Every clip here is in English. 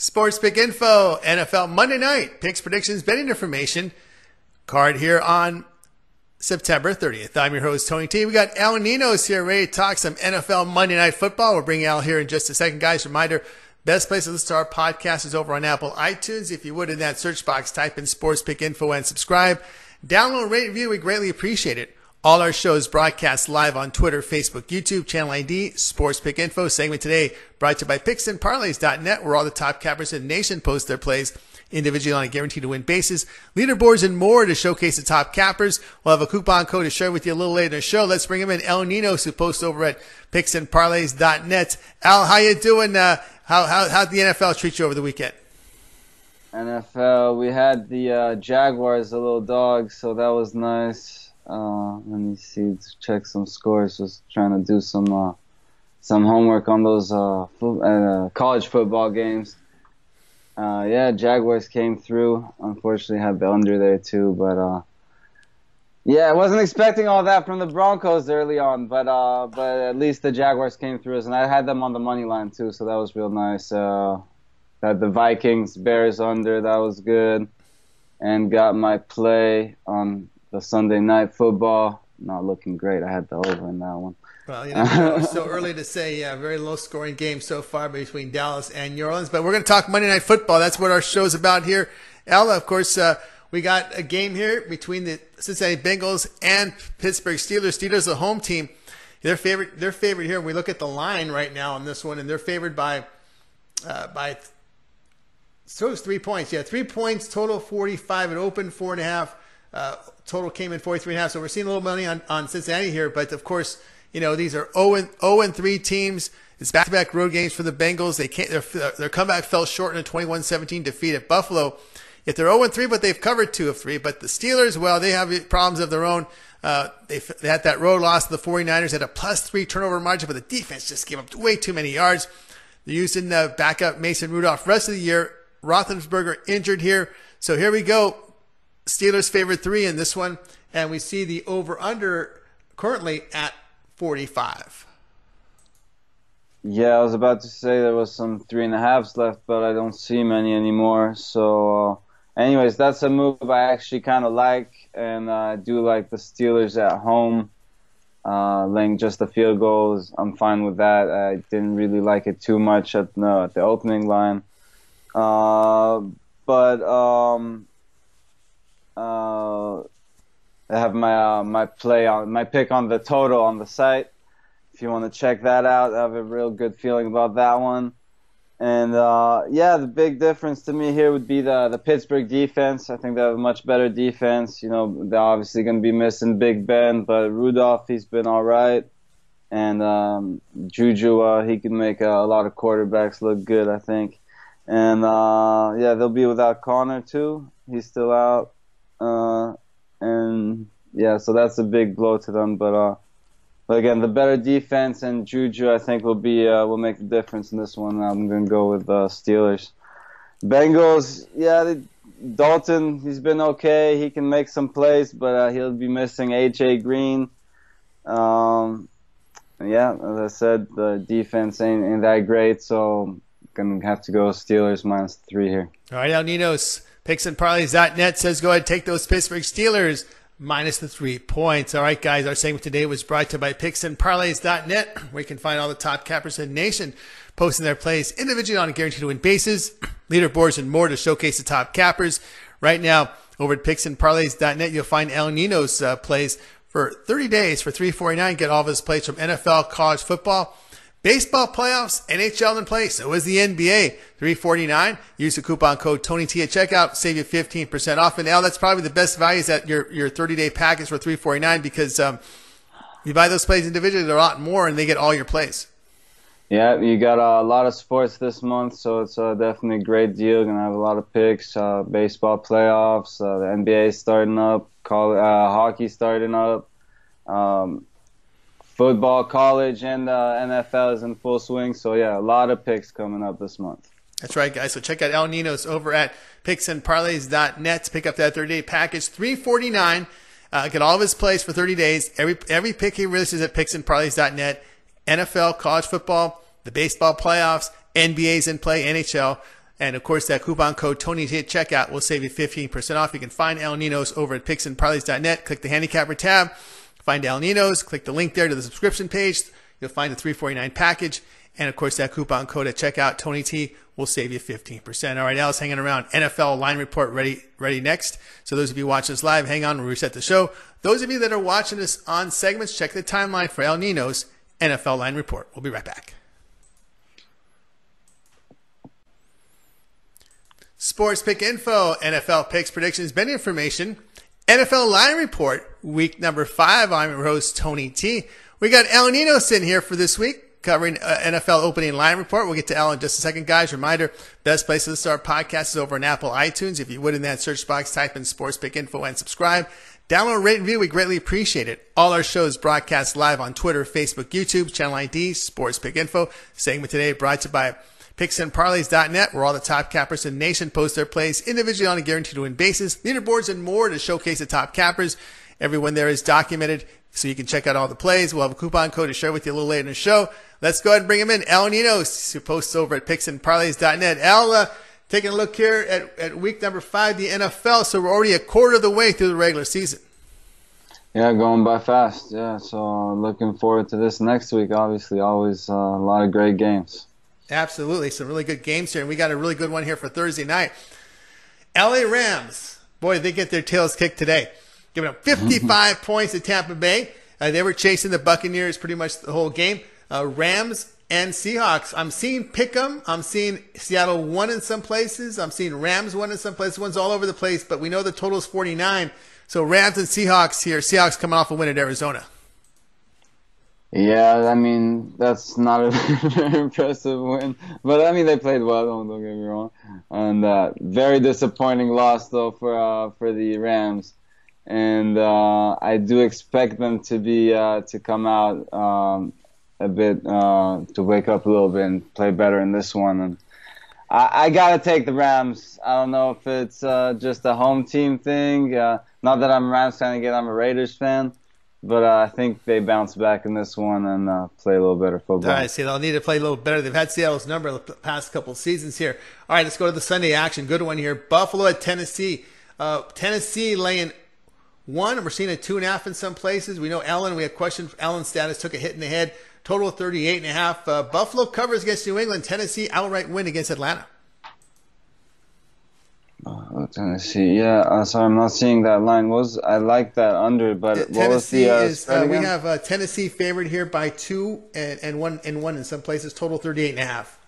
Sports Pick Info, NFL Monday Night, picks, predictions, betting information. Card here on September 30th. I'm your host, Tony T. We got Al Ninos here ready to talk some NFL Monday Night Football. We'll bring Al here in just a second. Guys, reminder, best place to listen to our podcast is over on Apple iTunes. If you would, in that search box, type in Sports Pick Info and subscribe. Download, rate, review. We greatly appreciate it. All our shows broadcast live on Twitter, Facebook, YouTube, Channel ID, Sports Pick Info. Segment today brought to you by PicksandParlays.net, where all the top cappers in the nation post their plays individually on a guaranteed to win basis. Leaderboards and more to showcase the top cappers. We'll have a coupon code to share with you a little later in the show. Let's bring him in. El Ninos, who posts over at PicksandParlays.net. Al, how you doing? Uh, how, how, how'd the NFL treat you over the weekend? NFL, we had the uh, Jaguars, the little dogs, so that was nice. Uh, let me see, check some scores. Just trying to do some uh, some homework on those uh, fo- uh, college football games. Uh, yeah, Jaguars came through. Unfortunately, had the under there too, but uh, yeah, I wasn't expecting all that from the Broncos early on, but but at least the Jaguars came through, and I had them on the money line too, so that was real nice. Had the Vikings Bears under, that was good, and got my play on the Sunday night football. Not looking great. I had the over in that one. Well, you know, so early to say. Yeah, very low scoring game so far between Dallas and New Orleans. But we're going to talk Monday Night Football. That's what our show's about here. Ella, of course, uh, we got a game here between the Cincinnati Bengals and Pittsburgh Steelers. Steelers, the home team. They're favorite. They're favored here. We look at the line right now on this one, and they're favored by uh, by so it's three points. Yeah, three points total. Forty five. It opened four and a half. Uh, total came in 43 and a half. So we're seeing a little money on, on Cincinnati here. But of course, you know, these are 0 and, 0 and 3 teams. It's back to back road games for the Bengals. They can't, their, their comeback fell short in a 21 17 defeat at Buffalo. If they're 0 and 3, but they've covered two of three. But the Steelers, well, they have problems of their own. Uh, they, they had that road loss to the 49ers, had a plus three turnover margin, but the defense just gave up way too many yards. They're using the backup Mason Rudolph rest of the year. Roethlisberger injured here. So here we go. Steelers favorite three in this one, and we see the over under currently at 45. Yeah, I was about to say there was some three and a halves left, but I don't see many anymore. So, uh, anyways, that's a move I actually kind of like, and I do like the Steelers at home. Uh, laying just the field goals, I'm fine with that. I didn't really like it too much at no at the opening line, uh, but um, uh, I have my uh, my play on my pick on the total on the site. If you want to check that out, I have a real good feeling about that one. And uh, yeah, the big difference to me here would be the the Pittsburgh defense. I think they have a much better defense. You know, they're obviously going to be missing Big Ben, but Rudolph he's been all right, and um, Juju uh, he can make a, lot of quarterbacks look good. I think, and uh, yeah, they'll be without Conner too. He's still out. Uh, and yeah, so that's a big blow to them. But uh, but again, the better defense and Juju, I think, will be uh, will make the difference in this one. I'm gonna go with uh, Steelers. Bengals, yeah, they, Dalton, he's been okay. He can make some plays, but uh, he'll be missing AJ Green. Um, yeah, as I said, the defense ain't, ain't that great, so gonna have to go Steelers minus three here. All right, El Ninos. PicksandParlays.net says go ahead and take those Pittsburgh Steelers minus the three points. All right, guys, our segment today was brought to you by PicksandParlays.net, where you can find all the top cappers in the nation posting their plays individually on a guaranteed to win basis, leaderboards, and more to showcase the top cappers. Right now, over at PicksandParlays.net, you'll find El Nino's uh, plays for 30 days for 349 Get all of his plays from NFL, college football, Baseball playoffs, NHL in play. So is the NBA. 349. Use the coupon code TonyT at checkout. Save you 15% off. And now that's probably the best values at your, your 30 day package for 349 because, um, you buy those plays individually, they're a lot more and they get all your plays. Yeah, you got a lot of sports this month, so it's uh, definitely a great deal. Gonna have a lot of picks, uh, baseball playoffs, uh, the NBA starting up, call, uh, hockey starting up, um, football, college, and uh, NFL is in full swing. So yeah, a lot of picks coming up this month. That's right, guys. So check out El Nino's over at picksandparlays.net to pick up that 30 day package. 349 uh, Get all of his plays for 30 days. Every every pick he releases at picksandparlays.net. NFL, college football, the baseball playoffs, NBA's in play, NHL. And of course, that coupon code Tony hit checkout will save you 15% off. You can find El Nino's over at picksandparlays.net. Click the handicapper tab, find El Nino's, click the link there to the subscription page. You'll find the 349 package. And of course, that coupon code at checkout, Tony T, will save you 15%. All right, Alice hanging around. NFL line report ready, ready next. So those of you watching us live, hang on, we'll reset the show. Those of you that are watching us on segments, check the timeline for El Nino's NFL line report. We'll be right back. Sports pick info, NFL picks, predictions, betting information, NFL line report, week number five. I'm your host, Tony T. We got El Nino sitting here for this week covering uh, NFL opening line report. We'll get to Al in just a second, guys. Reminder, best place to start podcast is over on Apple iTunes. If you would in that search box, type in sports pick info and subscribe. Download, rate, and review. We greatly appreciate it. All our shows broadcast live on Twitter, Facebook, YouTube, Channel ID, Sports Pick Info. Segment today brought to you by picksandparlays.net, where all the top cappers in the nation post their plays individually on a guaranteed to win basis, leaderboards, and more to showcase the top cappers. Everyone there is documented, so you can check out all the plays. We'll have a coupon code to share with you a little later in the show. Let's go ahead and bring him in. Al Ninos, who posts over at picksandparlays.net. Al, uh, taking a look here at, at week number five, the NFL. So we're already a quarter of the way through the regular season. Yeah, going by fast. Yeah, so looking forward to this next week. Obviously, always uh, a lot of great games. Absolutely. Some really good games here. And we got a really good one here for Thursday night. LA Rams. Boy, they get their tails kicked today. Giving up 55 points to Tampa Bay. Uh, they were chasing the Buccaneers pretty much the whole game. Uh, Rams and Seahawks. I'm seeing Pick'em. I'm seeing Seattle one in some places. I'm seeing Rams one in some places. One's all over the place, but we know the total is 49. So Rams and Seahawks here. Seahawks coming off a win at Arizona. Yeah, I mean that's not a very impressive win, but I mean they played well. Don't, don't get me wrong, and uh, very disappointing loss though for uh, for the Rams, and uh, I do expect them to be uh, to come out um, a bit uh, to wake up a little bit and play better in this one. And I, I gotta take the Rams. I don't know if it's uh, just a home team thing. not that I'm a Rams fan again. I'm a Raiders fan but uh, I think they bounce back in this one and uh, play a little better football. All right, see, they'll need to play a little better. They've had Seattle's number the past couple seasons here. All right, let's go to the Sunday action. Good one here. Buffalo at Tennessee. Uh, Tennessee laying one. We're seeing a two and a half in some places. We know Allen. We have questioned Allen's status. Took a hit in the head. Total 38 and a half. Uh, Buffalo covers against New England. Tennessee outright win against Atlanta. Oh, Tennessee, yeah. Uh, sorry, I'm not seeing that line. Was I like that under? But what Tennessee was the uh, is uh, we have uh, Tennessee favored here by two and, and one and one in some places. Total 38 and a half.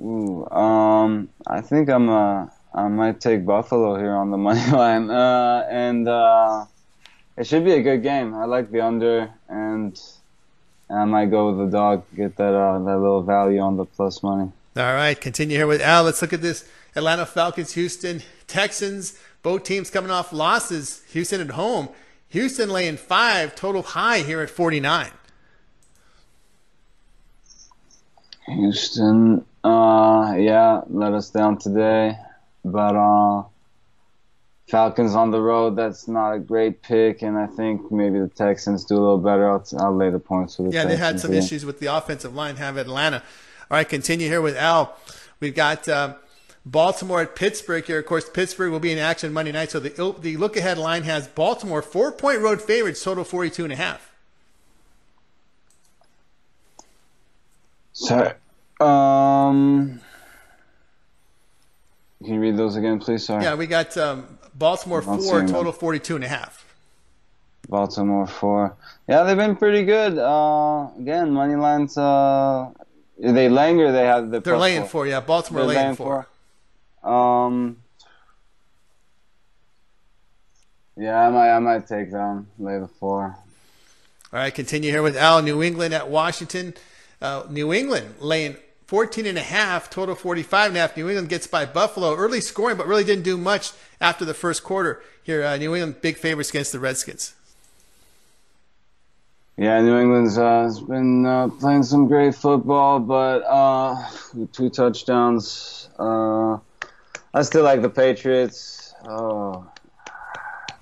Ooh, um, I think I'm uh, I might take Buffalo here on the money line, uh, and uh, it should be a good game. I like the under, and, and I might go with the dog, get that uh, that little value on the plus money. All right, continue here with Al. Let's look at this Atlanta Falcons, Houston Texans. Both teams coming off losses. Houston at home. Houston laying five, total high here at 49. Houston, uh, yeah, let us down today. But uh, Falcons on the road, that's not a great pick. And I think maybe the Texans do a little better. I'll, I'll lay the points for the Yeah, Texans they had some here. issues with the offensive line, have Atlanta. All right, continue here with Al. We've got uh, Baltimore at Pittsburgh here. Of course, Pittsburgh will be in action Monday night. So the, the look ahead line has Baltimore four point road favorites, total 42 and a half. Sorry. Um, can you read those again, please? Sorry. Yeah, we got um, Baltimore I'm four, total them. 42 and a half. Baltimore four. Yeah, they've been pretty good. Uh, again, money lines. Uh, are they laying or they have the? They're laying four? yeah. Baltimore They're laying, laying four. four. Um. Yeah, I might. I might take them. Lay the four. All right, continue here with Al. New England at Washington. Uh, New England laying 14 and a half, total 45 and a half. New England gets by Buffalo. Early scoring, but really didn't do much after the first quarter. Here, uh, New England big favorites against the Redskins. Yeah, New England's uh, has been uh, playing some great football, but uh, two touchdowns. Uh, I still like the Patriots. Oh,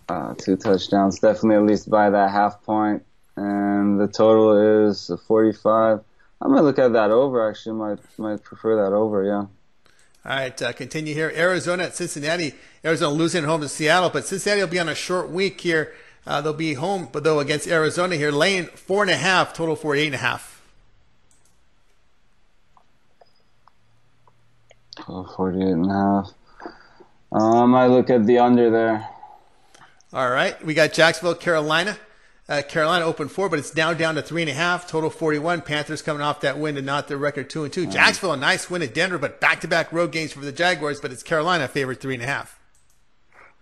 uh, two touchdowns, definitely at least by that half point, and the total is 45. I might look at that over. Actually, might might prefer that over. Yeah. All right, uh, continue here. Arizona at Cincinnati. Arizona losing at home to Seattle, but Cincinnati will be on a short week here. Uh, they'll be home, but though against Arizona here, laying four and a half, total for eight and a half. Oh, 48 and a half. Um, I look at the under there. All right, we got Jacksonville, Carolina. Uh, Carolina opened four, but it's now down to three and a half. Total forty-one. Panthers coming off that win and not their record two and two. Jacksonville a nice win at Denver, but back-to-back road games for the Jaguars. But it's Carolina favored three and a half.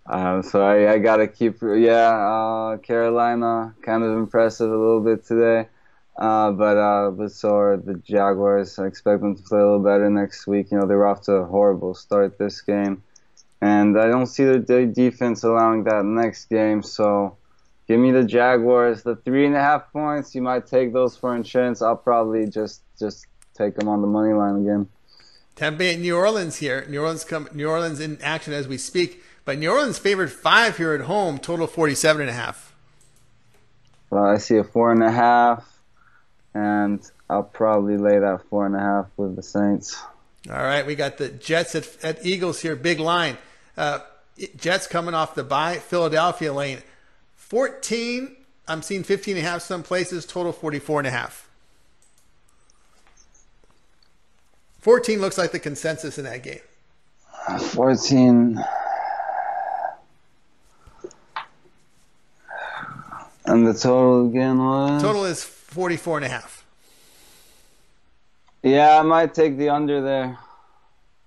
Um, so I, gotta keep, yeah, uh, Carolina, kind of impressive a little bit today. Uh, but, uh, but so are the Jaguars. I expect them to play a little better next week. You know, they were off to a horrible start this game. And I don't see their defense allowing that next game. So give me the Jaguars. The three and a half points, you might take those for insurance. I'll probably just, just take them on the money line again. Tampa Bay, New Orleans here. New Orleans come, New Orleans in action as we speak. But New Orleans favored five here at home, total 47 and a half. Well, I see a four and a half, and I'll probably lay that four and a half with the Saints. All right, we got the Jets at, at Eagles here, big line. Uh, Jets coming off the bye, Philadelphia lane 14. I'm seeing 15 and a half some places, total 44 and a half. 14 looks like the consensus in that game. 14. And the total again was? Total is 44 and a half. Yeah, I might take the under there.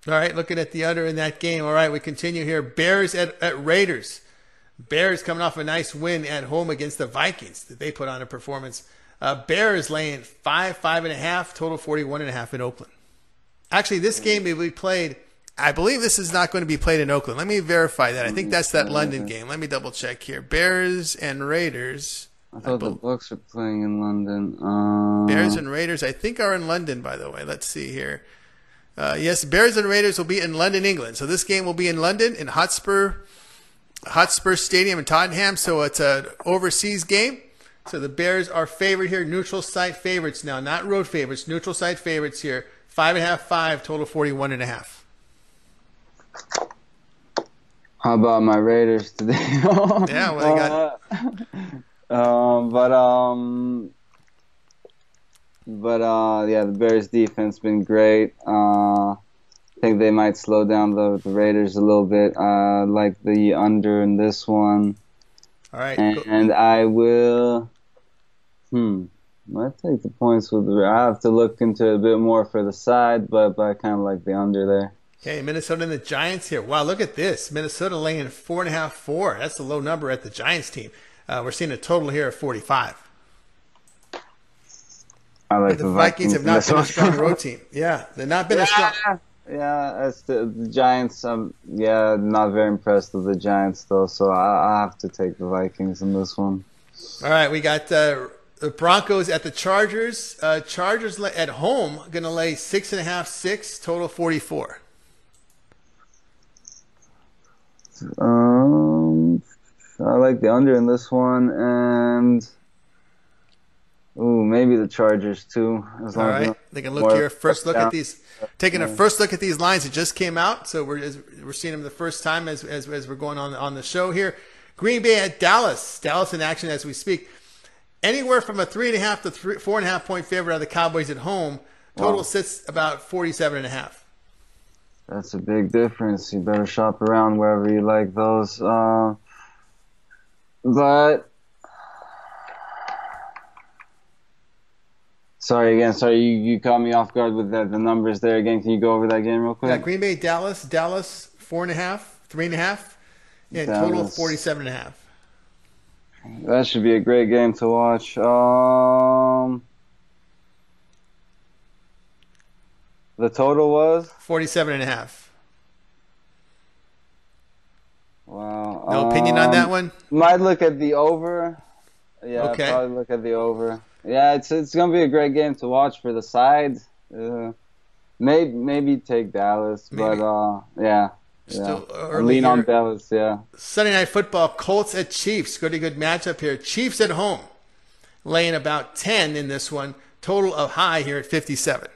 All right, looking at the under in that game. All right, we continue here. Bears at, at Raiders. Bears coming off a nice win at home against the Vikings that they put on a performance. Uh, Bears laying five, five and a half, total 41 and a half in Oakland. Actually, this game will be played. I believe this is not going to be played in Oakland. Let me verify that. I think that's that London game. Let me double check here. Bears and Raiders. I thought I the Bucks are playing in London. Uh... Bears and Raiders, I think, are in London. By the way, let's see here. Uh, yes, Bears and Raiders will be in London, England. So this game will be in London in Hotspur, Hotspur Stadium in Tottenham. So it's an overseas game. So the Bears are favored here, neutral site favorites now, not road favorites, neutral site favorites here. Five and a half, five, total 41 and a half. How about my Raiders today? yeah, well, got. Uh, um, but um, but uh, yeah, the Bears' defense been great. Uh, I think they might slow down the, the Raiders a little bit. Uh, like the under in this one. All right, and, and I will. Hmm. I take the points with the. I have to look into it a bit more for the side, but but I kind of like the under there. Okay, Minnesota and the Giants here. Wow, look at this. Minnesota laying four and a half, four. That's a low number at the Giants team. Uh, we're seeing a total here of 45. I like the, the Vikings, Vikings have not been a strong road team. Yeah, they've not been yeah. a strong. Yeah, as the, the Giants, um, yeah, not very impressed with the Giants though, so I, I have to take the Vikings in this one. All right, we got uh, the Broncos at the Chargers. Uh, Chargers at home going to lay six and a half, six total forty four. Um, I like the under in this one, and ooh, maybe the Chargers too. All right, they can look here. First look down. at these. Taking a first look at these lines, it just came out, so we're we're seeing them the first time as as, as we're going on on the show here. Green Bay at Dallas. Dallas in action as we speak. Anywhere from a three and a half to three, four and a half point favorite of the Cowboys at home. Total wow. sits about forty-seven and a half. That's a big difference. You better shop around wherever you like those. Uh, but sorry again. Sorry, you, you caught me off guard with the, the numbers there again. Can you go over that game real quick? Yeah, Green Bay, Dallas, Dallas, four and a half, three and a half, yeah, Dallas. total forty-seven and a half. That should be a great game to watch. Um, the total was 47 and a half. Wow. No opinion on that um, one? Might look at the over. Yeah, Okay. probably look at the over. Yeah, it's it's gonna be a great game to watch for the side. Uh, maybe maybe take Dallas, Maybe. but uh, yeah, Still yeah. lean on. Dallas. Yeah. Sunday night football, Colts at Chiefs. Pretty good matchup here. Chiefs at home, laying about 10 in this one. Total of high here at 57.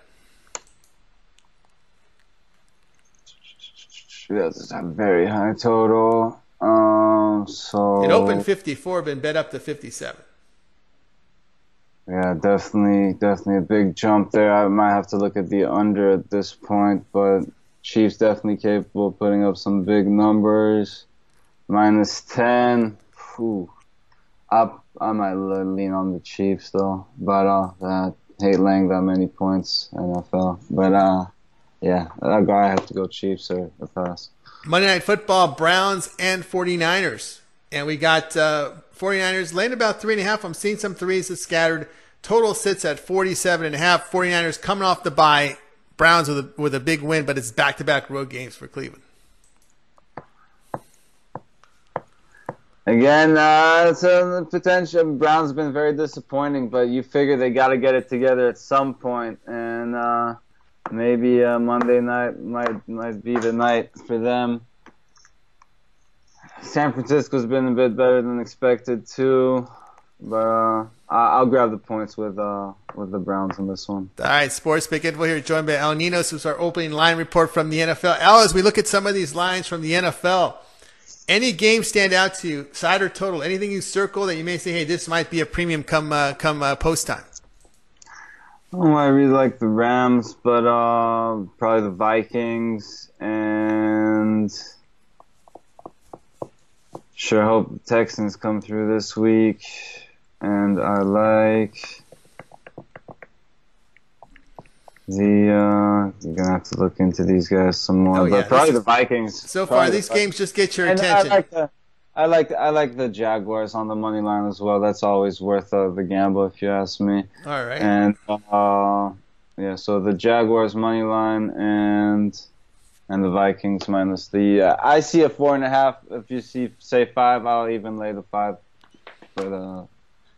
Yeah, it's a very high total. Um, so It opened 54, been bet up to 57. Yeah, definitely, definitely a big jump there. I might have to look at the under at this point, but Chiefs definitely capable of putting up some big numbers. Minus ten. Whew. I I might lean on the Chiefs though, but uh, I hate laying that many points NFL. But uh, yeah, I go. I have to go Chiefs or, or pass. Monday Night Football, Browns and 49ers. And we got uh, 49ers laying about three and a half. I'm seeing some threes that scattered. Total sits at 47 and a half. 49ers coming off the bye. Browns with a, with a big win, but it's back to back road games for Cleveland. Again, uh, it's a potential. Brown's been very disappointing, but you figure they got to get it together at some point, and uh, maybe uh, Monday night might might be the night for them. San Francisco's been a bit better than expected too, but uh, I'll grab the points with uh, with the Browns on this one. All right, Sports Pick Info here, joined by Al Ninos, who's our opening line report from the NFL. Al, as we look at some of these lines from the NFL, any game stand out to you, side or total? Anything you circle that you may say, hey, this might be a premium come uh, come uh, post time? Oh, I really like the Rams, but uh, probably the Vikings and sure hope the Texans come through this week. And I like the uh, you're gonna have to look into these guys some more, Oh, yeah, but probably the Vikings. So far, these the games just get your and attention. I like the. I like I like the Jaguars on the money line as well. That's always worth uh, the gamble if you ask me. All right. And uh, yeah, so the Jaguars money line and and the Vikings minus the. Uh, I see a four and a half. If you see say five, I'll even lay the five for the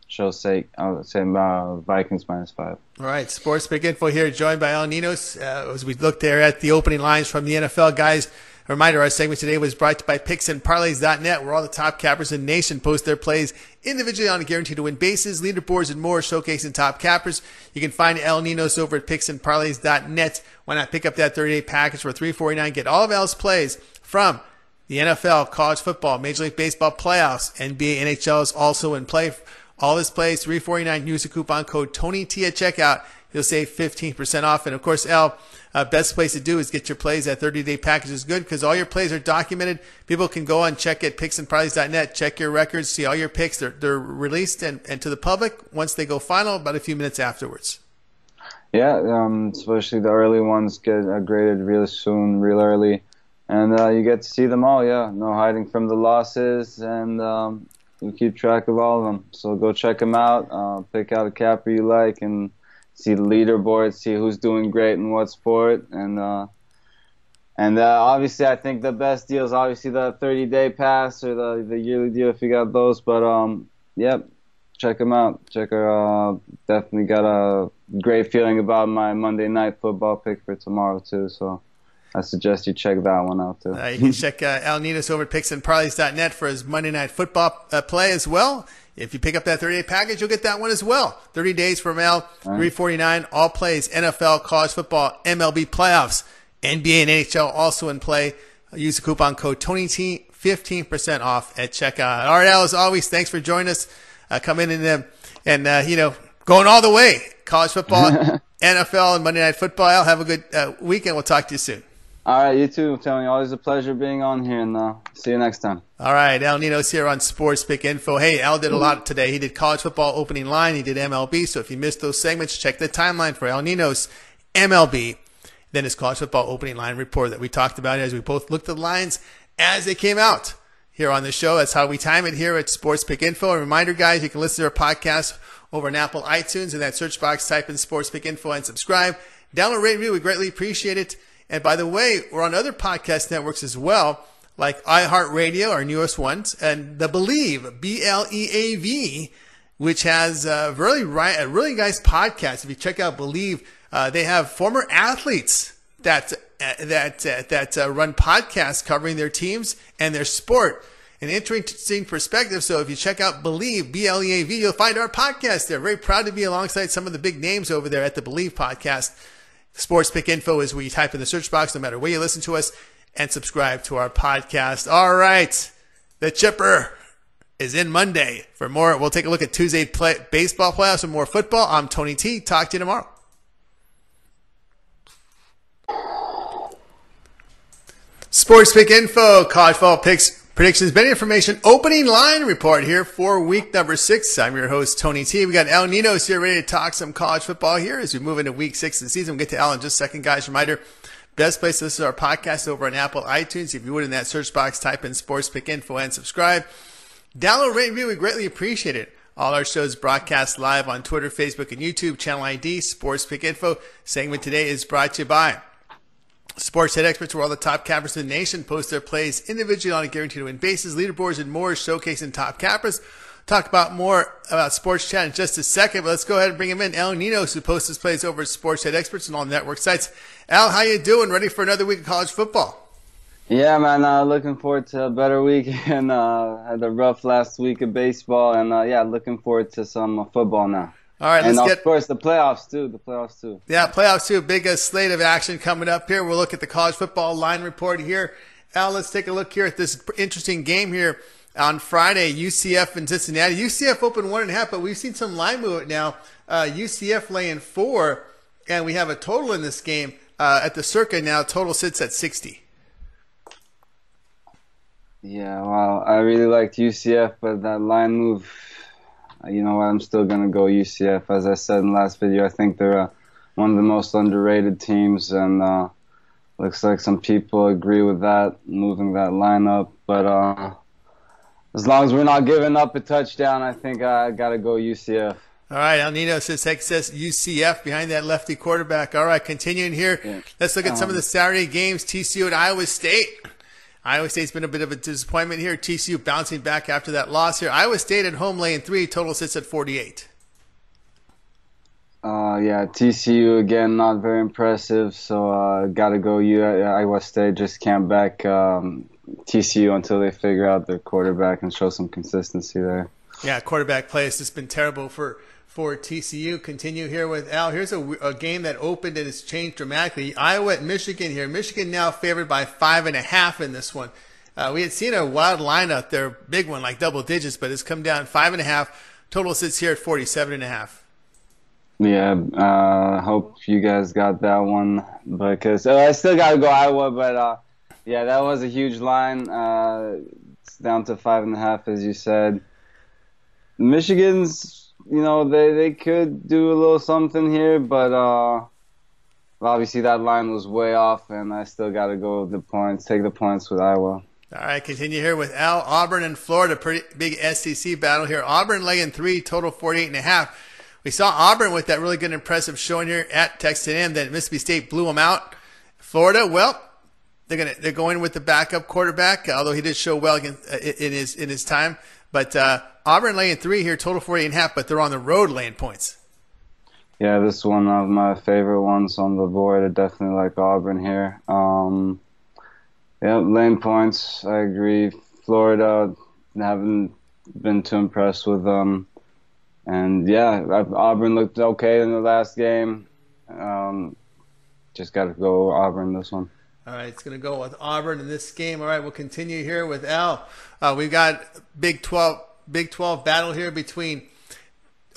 show's sake. I'll say uh, Vikings minus five. All right, Sports Pick Info here, joined by Al Ninos. Uh, as we look there at the opening lines from the NFL, guys, a reminder our segment today was brought to you by PicksandParlays.net, where all the top cappers in the nation post their plays individually on a guarantee to win bases, leaderboards, and more, showcasing top cappers. You can find El Ninos over at PicksandParlays.net. Why not pick up that 30 day package for 349? Get all of El's plays from the NFL, college football, Major League Baseball playoffs, NBA, NHL is also in play. All this plays, 349 Use the coupon code TonyT at checkout. You'll save 15% off. And of course, L, uh, best place to do is get your plays. That 30 day package is good because all your plays are documented. People can go and check at picksandparlays.net, check your records, see all your picks. They're, they're released and, and to the public once they go final, about a few minutes afterwards. Yeah, um, especially the early ones get uh, graded real soon, real early, and uh, you get to see them all. Yeah, no hiding from the losses, and um, you keep track of all of them. So go check them out. Uh, pick out a capper you like, and see the leaderboard, see who's doing great in what sport, and uh, and uh, obviously I think the best deal is obviously the 30 day pass or the the yearly deal if you got those. But um, yep, check them out. Check our uh, definitely got a great feeling about my Monday night football pick for tomorrow too. So I suggest you check that one out too. Uh, you can check uh, Al Ninos over at picksandparlays.net for his Monday Night Football uh, play as well. If you pick up that 30 day package, you'll get that one as well. 30 days from Al, 349, all plays, NFL, college football, MLB playoffs, NBA and NHL also in play. Use the coupon code TonyT, 15% off at checkout. All right, Al, as always, thanks for joining us. Uh, come in and, uh, and uh, you know, going all the way. College football, NFL, and Monday Night Football. Al, have a good uh, weekend. We'll talk to you soon. All right, you too, Tony. Always a pleasure being on here, and uh, see you next time. All right, Al Nino's here on Sports Pick Info. Hey, Al did a lot today. He did college football opening line. He did MLB. So if you missed those segments, check the timeline for Al Nino's MLB. Then his college football opening line report that we talked about as we both looked at the lines as they came out. here on the show. That's how we time it here at Sports Pick Info. A reminder, guys, you can listen to our podcast over on Apple iTunes. In that search box, type in Sports Pick Info and subscribe. Download, rate, review. We greatly appreciate it. And by the way, we're on other podcast networks as well, like iHeartRadio, our newest ones, and the Bleav, B-L-E-A-V, which has a really, a really nice podcast. If you check out Bleav, uh, they have former athletes that uh, that uh, that uh, run podcasts covering their teams and their sport. An interesting perspective. So if you check out Bleav B L E A V, you'll find our podcast there. Very proud to be alongside some of the big names over there at the Bleav podcast. Sports Pick Info is where you type in the search box, no matter where you listen to us, and subscribe to our podcast. All right, the Chipper is in Monday. For more, we'll take a look at Tuesday play, baseball playoffs and more football. I'm Tony T. Talk to you tomorrow. Sports Pick Info, college football picks, predictions, betting information, opening line report here for week number six. I'm your host, Tony T. We got El Ninos here ready to talk some college football here as we move into week six of the season. We'll get to Al in just a second, guys. Reminder, best place to listen to our podcast over on Apple iTunes. If you would, in that search box, type in Sports Pick Info and subscribe. Download, rate, review. We greatly appreciate it. All our shows broadcast live on Twitter, Facebook, and YouTube. Channel ID, Sports Pick Info. Segment today is brought to you by Sports head experts where all the top cappers in the nation post their plays individually on a guaranteed to win basis, leaderboards, and more, showcasing top cappers. Talk about more about Sports Chat in just a second, but let's go ahead and bring him in. Al Ninos, who posts his plays over at Sports Head Experts and all network sites. Al, how you doing? Ready for another week of college football? Yeah, man. Uh, looking forward to a better week, and uh, had a rough last week of baseball, and uh, yeah, looking forward to some football now. All right, and let's of get. course the playoffs too. The playoffs too. Yeah, playoffs too. Big uh, slate of action coming up here. We'll look at the college football line report here. Al, let's take a look here at this interesting game here on Friday. UCF and Cincinnati. UCF opened one and a half, but we've seen some line movement now. Uh, UCF laying four, and we have a total in this game uh, at the circa now. Total sits at sixty. Yeah, well, I really liked UCF, but that line move you know what? I'm still gonna go UCF. As I said in the last video, I think they're uh, one of the most underrated teams, and uh, looks like some people agree with that, moving that lineup. But uh, as long as we're not giving up a touchdown, I think I gotta go UCF. All right, El Nino says Texas UCF behind that lefty quarterback. All right, continuing here. Yeah. Let's look at um, some of the Saturday games. TCU at Iowa State. Iowa State's been a bit of a disappointment here. TCU bouncing back after that loss here. Iowa State at home laying three. Total sits at 48. Uh, yeah, TCU again, not very impressive. So uh, got to go. You Iowa State just can't back um, TCU until they figure out their quarterback and show some consistency there. Yeah, quarterback play has just been terrible for for TCU. Continue here with Al. Here's a, a, game that opened and has changed dramatically. Iowa at Michigan here. Michigan now favored by five and a half in this one. Uh, we had seen a wild line out there, big one, like double digits, but it's come down five and a half. Total sits here at 47 and a half. Yeah, uh, hope you guys got that one because uh, I still got to go Iowa, but uh, yeah, that was a huge line. Uh, it's down to five and a half, as you said. Michigan's you know, they, they could do a little something here, but uh, obviously that line was way off, and I still got to go with the points, take the points with Iowa. All right, continue here with Al Auburn and Florida. Pretty big SEC battle here. Auburn laying three, total 48 and a half. We saw Auburn with that really good, impressive showing here at Texas A&M. That Mississippi State blew them out. Florida, well, they're gonna they're going with the backup quarterback, although he did show well in, in his in his time. But uh, Auburn laying three here, total 48 and a half, but they're on the road laying points. Yeah, this is one of my favorite ones on the board. I definitely like Auburn here. Um, yeah, lane points. I agree. Florida haven't been too impressed with them, and yeah, Auburn looked okay in the last game. Um, just got to go Auburn this one. All right, it's going to go with Auburn in this game. All right, we'll continue here with Al. Uh, we've got Big 12, Big 12 battle here between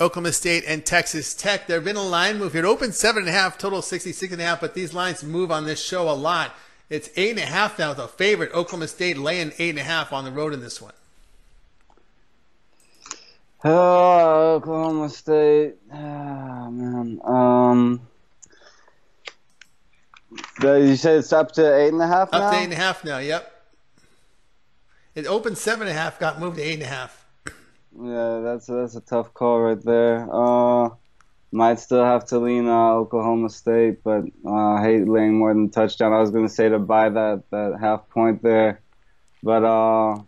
Oklahoma State and Texas Tech. There have been a line move here. It opened seven and a half, total 66 and a half, but these lines move on this show a lot. It's eight and a half now a favorite. Oklahoma State laying eight and a half on the road in this one. Oh, Oklahoma State. Oh, man. Um, you said it's up to eight and a half up now? to eight and a half now, yep. It opened seven and a half, got moved to eight and a half. Yeah, that's that's a tough call right there. Uh, might still have to lean uh, Oklahoma State, but uh, I hate laying more than a touchdown. I was going to say to buy that, that half point there, but uh,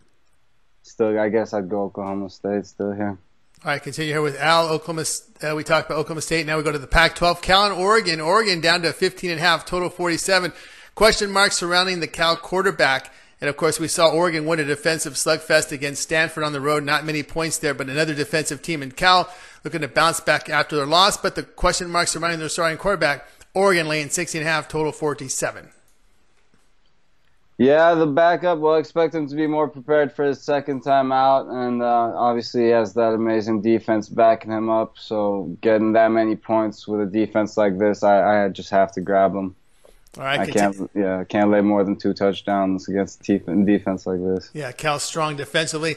still, I guess I'd go Oklahoma State still here. All right, continue here with Al. Oklahoma. Uh, we talked about Oklahoma State. Now we go to the Pac-12. Cal and Oregon. Oregon down to 15 and a half, total 47. Question marks surrounding the Cal quarterback. And of course, we saw Oregon win a defensive slugfest against Stanford on the road. Not many points there, but another defensive team in Cal looking to bounce back after their loss. But the question marks surrounding their starting quarterback, Oregon laying 16 and a half, total 47. Yeah, the backup. We'll expect him to be more prepared for his second time out, and uh, obviously he has that amazing defense backing him up. So getting that many points with a defense like this, I, I just have to grab him. All right, I can't. Yeah, I can't lay more than two touchdowns against a defense like this. Yeah, Cal strong defensively.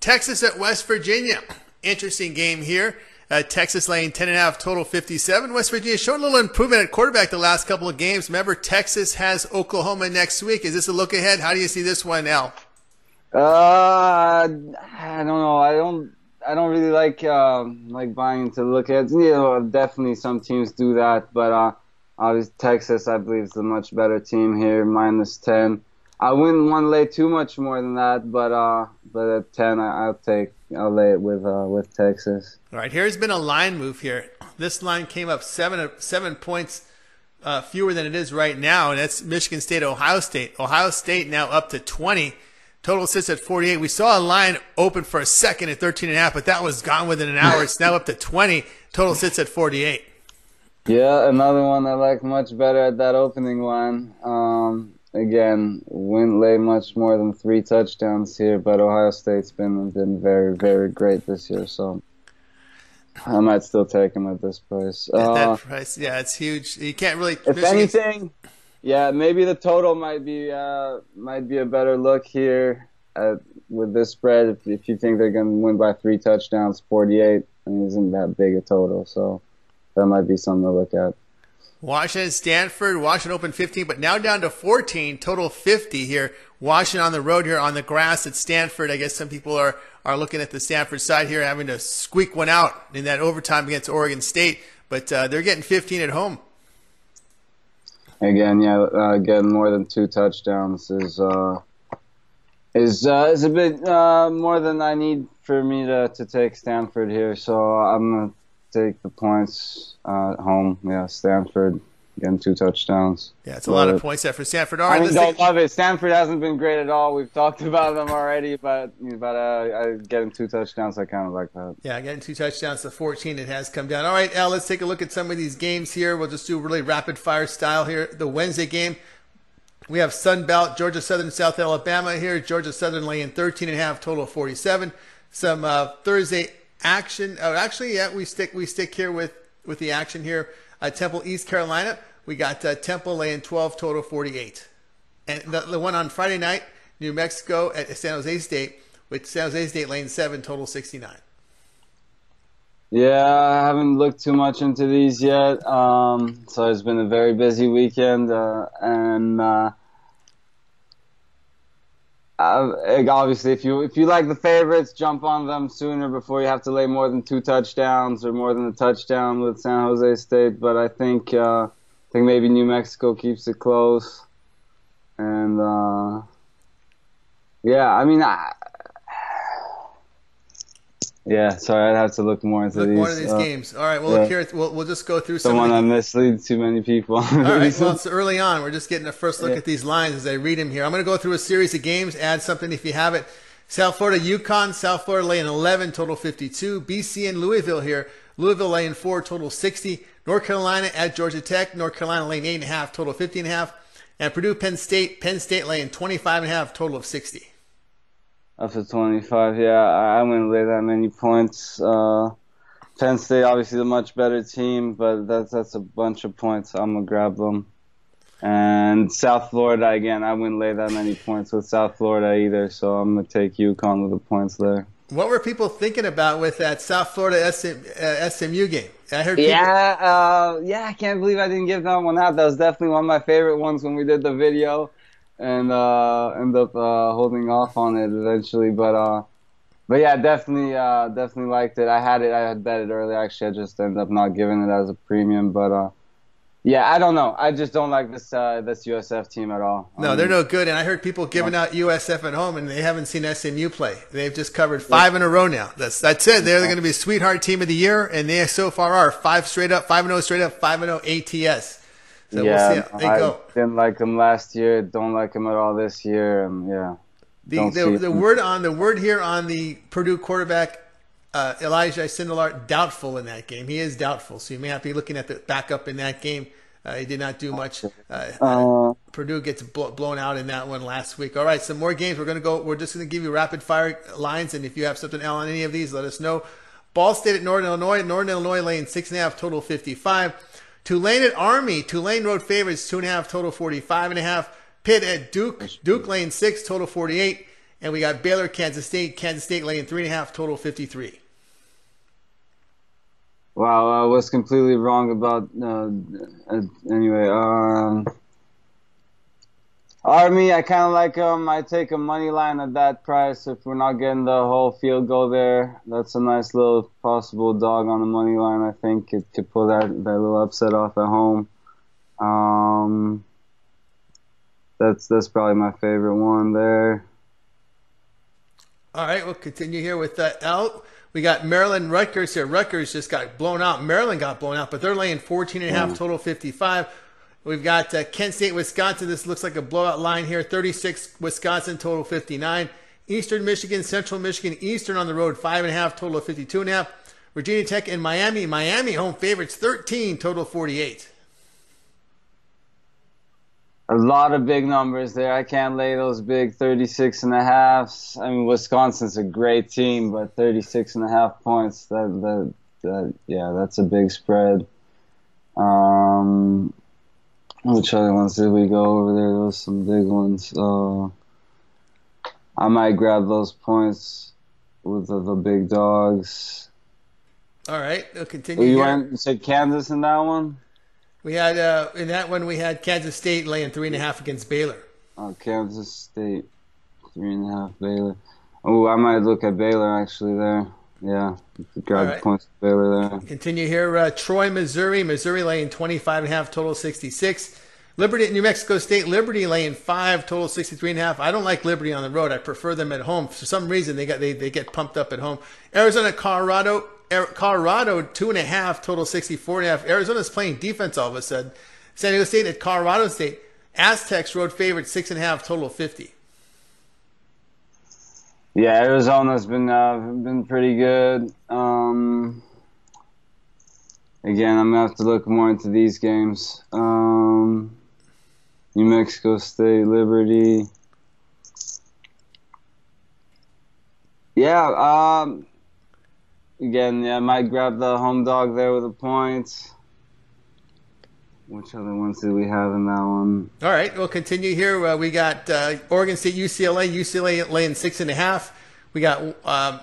Texas at West Virginia. Interesting game here. Uh, Texas laying 10 and a half, total 57. West Virginia showing a little improvement at quarterback the last couple of games. Remember, Texas has Oklahoma next week. Is this a look ahead? How do you see this one, Al? Uh, I don't know. I don't. I don't really like um, like buying into look ahead. You know, definitely some teams do that, but uh, Obviously, Texas, I believe, is a much better team here, minus 10. I wouldn't want to lay too much more than that, but uh, but at 10, I, I, will take, I'll lay it with uh, with Texas. All right, here's been a line move here. This line came up seven seven points uh, fewer than it is right now, and that's Michigan State, Ohio State. Ohio State now up to 20. Total sits at 48. We saw a line open for a second at 13 and a half, but that was gone within an hour. It's now up to 20. Total sits at 48. Yeah, another one I like much better at that opening line. Um, again, wouldn't lay much more than three touchdowns here, but Ohio State's been been very very great this year, so I might still take him at this price. At that uh, price, yeah, it's huge. You can't really. If anything, yeah, maybe the total might be uh, might be a better look here at, with this spread. If, if you think they're going to win by three touchdowns, forty-eight, I mean, isn't that big a total? So that might be something to look at. Washington, Stanford, Washington open 15, but now down to 14, total 50 here. Washington on the road here on the grass at Stanford. I guess some people are, are looking at the Stanford side here, having to squeak one out in that overtime against Oregon State, but uh, they're getting 15 at home. Again, yeah, uh, getting more than two touchdowns is uh, is uh, is a bit uh, more than I need for me to, to take Stanford here. So I'm take the points uh, home. Yeah, Stanford getting two touchdowns. Yeah, it's a lot of points there for Stanford. All right, I mean, don't love it. Stanford hasn't been great at all. We've talked about them already, but but uh, getting two touchdowns, I kind of like that. Yeah, getting two touchdowns to 14, it has come down. All right, Al, let's take a look at some of these games here. We'll just do really rapid fire style here. The Wednesday game. We have Sun Belt, Georgia Southern, South Alabama here. Georgia Southern laying 13 and a half, total 47. Some uh, Thursday action. Oh, actually, yeah, we stick we stick here with with the action here. Uh, Temple, East Carolina. We got uh, Temple laying 12, total 48. And the, the one on Friday night, New Mexico at San Jose State, with San Jose State laying seven, total 69. Yeah, I haven't looked too much into these yet. Um, so it's been a very busy weekend, uh, and uh, obviously, if you if you like the favorites, jump on them sooner before you have to lay more than two touchdowns or more than a touchdown with San Jose State. But I think uh, I think maybe New Mexico keeps it close, and uh, yeah, I mean, I, yeah, sorry, I'd have to look more into look these. More into these uh, games. All right, well, yeah. look here. We'll, we'll just go through some. The one that misleads too many people. All right, well, it's early on. We're just getting a first look yeah. at these lines as I read them here. I'm going to go through a series of games. Add something if you have it. South Florida, UConn. South Florida laying 11, total 52. BC and Louisville here. Louisville laying four, total 60. North Carolina at Georgia Tech. North Carolina laying eight and a half, total 50 and a half. And Purdue, Penn State. Penn State laying 25 and a half, total of 60. Up to 25, yeah. I, wouldn't lay that many points. Uh, Penn State, obviously, the much better team, but that's that's a bunch of points. I'm gonna grab them. And South Florida, again, I wouldn't lay that many points with South Florida either, so I'm gonna take UConn with the points there. What were people thinking about with that South Florida uh, SMU game? I heard. People- yeah, uh, yeah. I can't believe I didn't give that one out. That was definitely one of my favorite ones when we did the video. And uh, end up uh, holding off on it eventually. But uh, but yeah, definitely uh, definitely liked it. I had it. I had bet it earlier. Actually, I just ended up not giving it as a premium. But uh, yeah, I don't know. I just don't like this uh, this USF team at all. No, Um, they're no good. And I heard people giving out USF at home, and they haven't seen SMU play. They've just covered five in a row now. That's that's it. They're going to be a sweetheart team of the year, and they so far are five straight up, five and zero straight up, five and zero ATS. So yeah, we'll see how they I go. didn't like him last year. Don't like him at all this year. And yeah, The, the, the word on the word here on the Purdue quarterback uh, Elijah Sindelar doubtful in that game. He is doubtful, so you may have to be looking at the backup in that game. Uh, he did not do much. Uh, Uh, Purdue gets blo- blown out in that one last week. All right, some more games. We're going to go. We're just going to give you rapid fire lines, and if you have something on any of these, let us know. Ball State at Northern Illinois. Northern Illinois laying six and a half, total fifty-five. Tulane at Army. Tulane road favorites two and a half, total forty-five and a half. Pitt at Duke. Duke laying six, total forty-eight. And we got Baylor, Kansas State. Kansas State laying three and a half, total fifty-three. Wow, I was completely wrong about. Uh, anyway, um, Army, I kind of like them. I take a money line at that price if we're not getting the whole field goal there. That's a nice little possible dog on the money line. I think it could pull that that little upset off at home. Um, that's that's probably my favorite one there. All right, we'll continue here with uh, L. We got Maryland Rutgers here. Rutgers just got blown out. Maryland got blown out, but they're laying 14 and a half, total 55. We've got uh, Kent State, Wisconsin. This looks like a blowout line here. 36, Wisconsin, total 59. Eastern Michigan, Central Michigan, Eastern on the road, five and a half, total of 52 and a half. Virginia Tech and Miami. Miami home favorites, 13, total 48. A lot of big numbers there. I can't lay those big 36 and a halves. I mean, Wisconsin's a great team, but 36 and a half points, that, that, that yeah, that's a big spread. Um, which other ones did we go over there? Those some big ones. Uh, I might grab those points with the, the big dogs. All right, we'll continue You, here. went, you said Kansas in that one? We had, uh, in that one, we had Kansas State laying three and a half against Baylor. Oh, Kansas State, three and a half Baylor. Oh, I might look at Baylor actually there. Yeah, you could grab All right. points there. Continue here. Uh, Troy, Missouri. Missouri laying 25 and a half, total 66. Liberty at New Mexico State. Liberty laying five, total 63 and a half. I don't like Liberty on the road. I prefer them at home. For some reason, they got they, they get pumped up at home. Arizona, Colorado. Colorado, two and a half, total 64 and a half. Arizona's playing defense all of a sudden. San Diego State at Colorado State. Aztecs road favorite, six and a half, total 50. Yeah, Arizona's been uh, been pretty good. Um, again, I'm gonna have to look more into these games. Um, New Mexico State, Liberty. Yeah. Um, again, yeah, I might grab the home dog there with a point. Which other ones do we have in that one? All right, we'll continue here. Uh, we got uh, Oregon State, UCLA, UCLA laying six and a half. We got, um,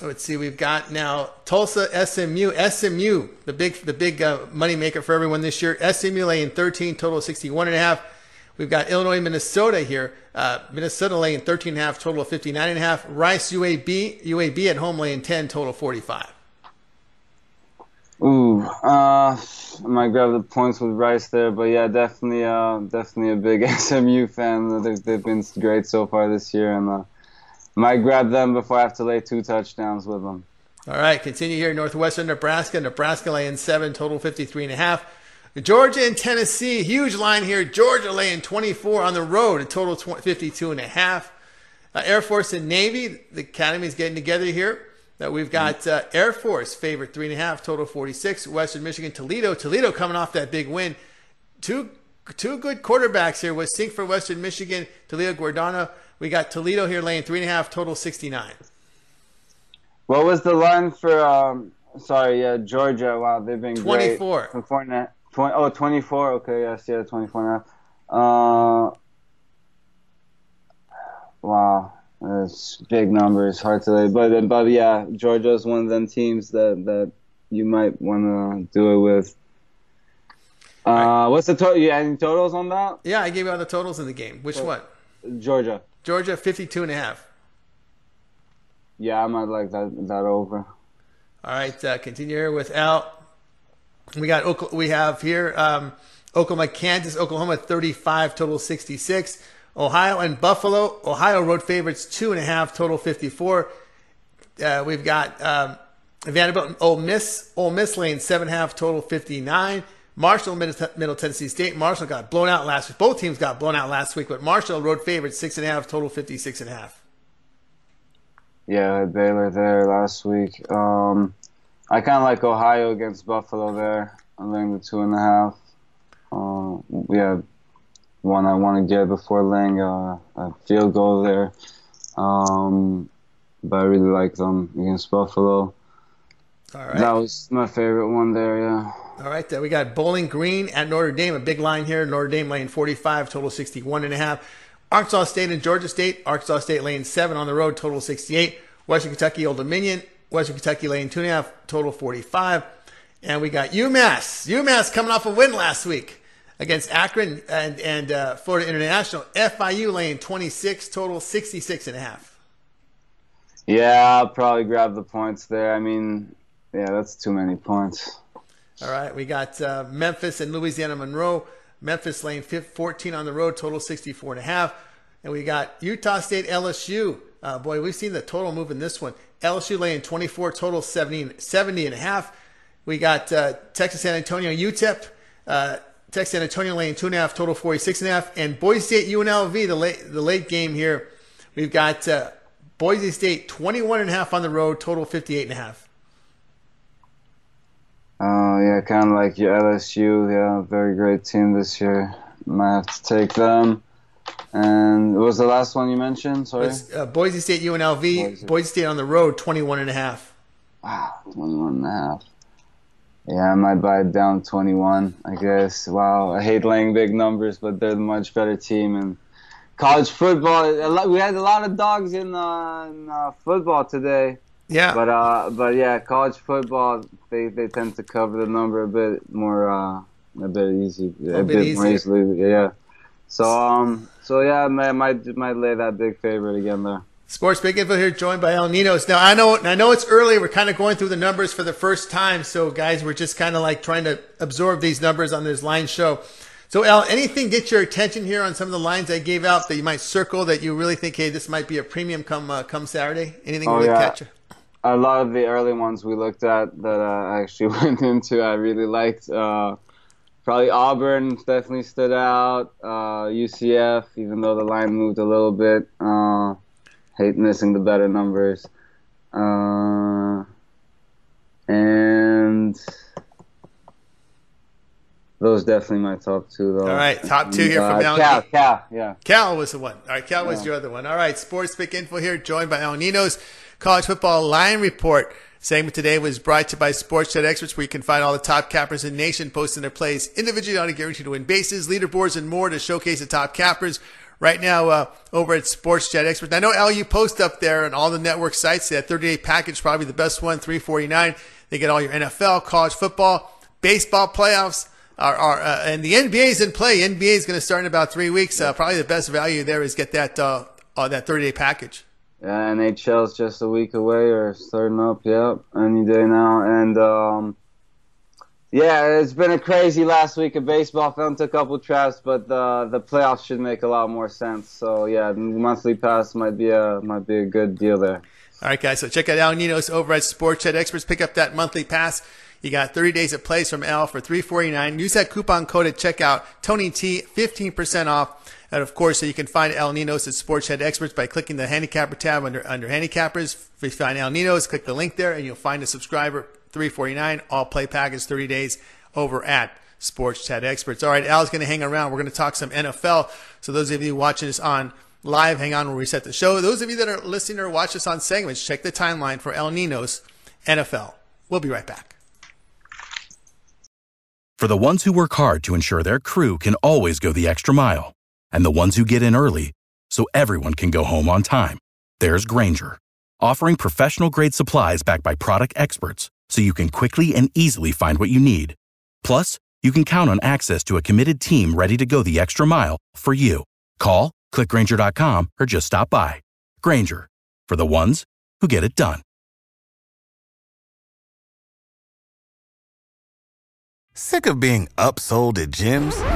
let's see, we've got now Tulsa, SMU, SMU, the big, the big uh, money maker for everyone this year. SMU laying 13, total of 61 and a half. We've got Illinois, Minnesota here. Uh, Minnesota laying 13 and a half, total of 59 and a half. Rice, UAB, UAB at home laying 10, total 45. Ooh, uh, I might grab the points with Rice there, but yeah, definitely, uh, definitely a big SMU fan. They've, they've been great so far this year, and uh, might grab them before I have to lay two touchdowns with them. All right, continue here. Northwestern Nebraska. Nebraska laying seven, total 53 and a half. Georgia and Tennessee, huge line here. Georgia laying 24 on the road, a total 20, 52 and a half. Uh, Air Force and Navy, the academy is getting together here. Uh, we've got uh, Air Force favorite three and a half, total 46. Western Michigan, Toledo. Toledo coming off that big win. Two two good quarterbacks here with Sink for Western Michigan, Toledo Guadagni. We got Toledo here laying three and a half, total 69. What was the line for? Um, sorry, yeah, Georgia. Wow, they've been 24. great. 24 and a half. 20, oh, 24. Okay, yes, yeah, 24 and a half. Uh, that's big numbers. Hard to lay, but but yeah, Georgia's one of them teams that that you might want to do it with. Uh, Uh, what's the total? You any totals on that? Yeah, I gave you all the totals in the game. Which one? Georgia. Georgia, 52 and a half. Yeah, I might like that that over. All right, uh, continue here with Al. We got we have here um, Oklahoma, Kansas, Oklahoma 35, total 66. Ohio and Buffalo. Ohio road favorites two and a half, total 54. Uh, we've got um, Vanderbilt and Ole Miss. Ole Miss lane seven half, total 59. Marshall, Middle Tennessee State. Marshall got blown out last week. Both teams got blown out last week, but Marshall road favorites six and a half, total 56 and a half. Yeah, Baylor there last week. Um, I kind of like Ohio against Buffalo there. I'm laying the two and a half. Uh, yeah, one I want to get before laying a, a field goal there. Um, but I really like them against Buffalo. All right. That was my favorite one there, yeah. All right, there we got Bowling Green at Notre Dame. A big line here. Notre Dame lane 45, total 61 and a half. Arkansas State and Georgia State. Arkansas State lane 7 on the road, total 68. Western Kentucky Old Dominion. Western Kentucky lane 2.5, total 45. And we got UMass. UMass coming off a win last week against Akron and, and uh, Florida International. FIU lane 26, total 66 and a half. Yeah, I'll probably grab the points there. I mean, yeah, that's too many points. All right, we got uh, Memphis and Louisiana Monroe. Memphis lane 14 on the road, total 64 and a half. And we got Utah State LSU. Uh, boy, we've seen the total move in this one. LSU lane 24, total 70, 70 and a half. We got uh, Texas San Antonio UTEP. Uh, Texas San Antonio lane two and a half, total 46 and a half. And Boise State UNLV, the late, the late game here. We've got uh, Boise State 21 and a half on the road, total 58 and a half. Oh, yeah, kind of like your LSU. Yeah, very great team this year. Might have to take them. And what was the last one you mentioned? Sorry. Uh, Boise State UNLV. Boise. Boise State on the road, 21 and a half. Wow, 21 and a half. Yeah, I might buy it down 21, I guess. Wow, I hate laying big numbers, but they're the much better team. And college football, we had a lot of dogs in, uh, in uh, football today. Yeah. But uh, but yeah, college football they, they tend to cover the number a bit more uh, a bit easy a, a bit, bit more easily. Yeah. So um so yeah, I might might lay that big favorite again there. Sports Pick Info here, joined by El Ninos. Now I know I know it's early. We're kind of going through the numbers for the first time, so guys, we're just kind of like trying to absorb these numbers on this line show. So Al, anything get your attention here on some of the lines I gave out that you might circle that you really think, hey, this might be a premium come uh, come Saturday? Anything oh, really yeah. catch you? a lot of the early ones we looked at that uh, I actually went into, I really liked. Uh, probably Auburn definitely stood out. Uh, UCF, even though the line moved a little bit. Hate missing the better numbers. Uh, and those definitely my top two, though. All right, top two here from uh, Al. Cal, Cal, yeah. Cal was the one. All right, Cal was your other one. All right, Sports Pick Info here, joined by El Nino's College Football Line Report. Segment today was brought to you by Sports Chat Experts, where you can find all the top cappers in the nation posting their plays individually on a guaranteed to win basis, leaderboards, and more to showcase the top cappers. Right now, uh, over at Sports Chat Experts. I know Al, you post up there and all the network sites. That 30 day package, probably the best one, 349. They get all your NFL, college football, baseball playoffs. Are, are uh, and the NBA is in play. NBA is going to start in about three weeks. Uh, probably the best value there is get that uh, uh, that 30 day package. Yeah, NHL's just a week away or starting up, yep, any day now. And um, yeah, it's been a crazy last week of baseball. Fell into a couple traps, but the the playoffs should make a lot more sense. So yeah, monthly pass might be a might be a good deal there. All right, guys. So check out Al Ninos over at Sports Chat Experts. Pick up that monthly pass. You got 30 days of plays from Al for 349. Use that coupon code at checkout. Tony T, 15% off. And of course, so you can find El Ninos at Sports Chat Experts by clicking the handicapper tab under, under handicappers. If you find El Ninos, click the link there and you'll find a subscriber, 349, all play package, 30 days over at Sports Chat Experts. All right, Al's going to hang around. We're going to talk some NFL. So those of you watching us on live, hang on, we'll reset the show. Those of you that are listening or watch us on segments, check the timeline for El Ninos NFL. We'll be right back. For the ones who work hard to ensure their crew can always go the extra mile, and the ones who get in early so everyone can go home on time, there's Grainger, offering professional grade supplies backed by product experts so you can quickly and easily find what you need. Plus, you can count on access to a committed team ready to go the extra mile for you. Call, clickgrainger.com, or just stop by. Grainger, for the ones who get it done. Sick of being upsold at gyms?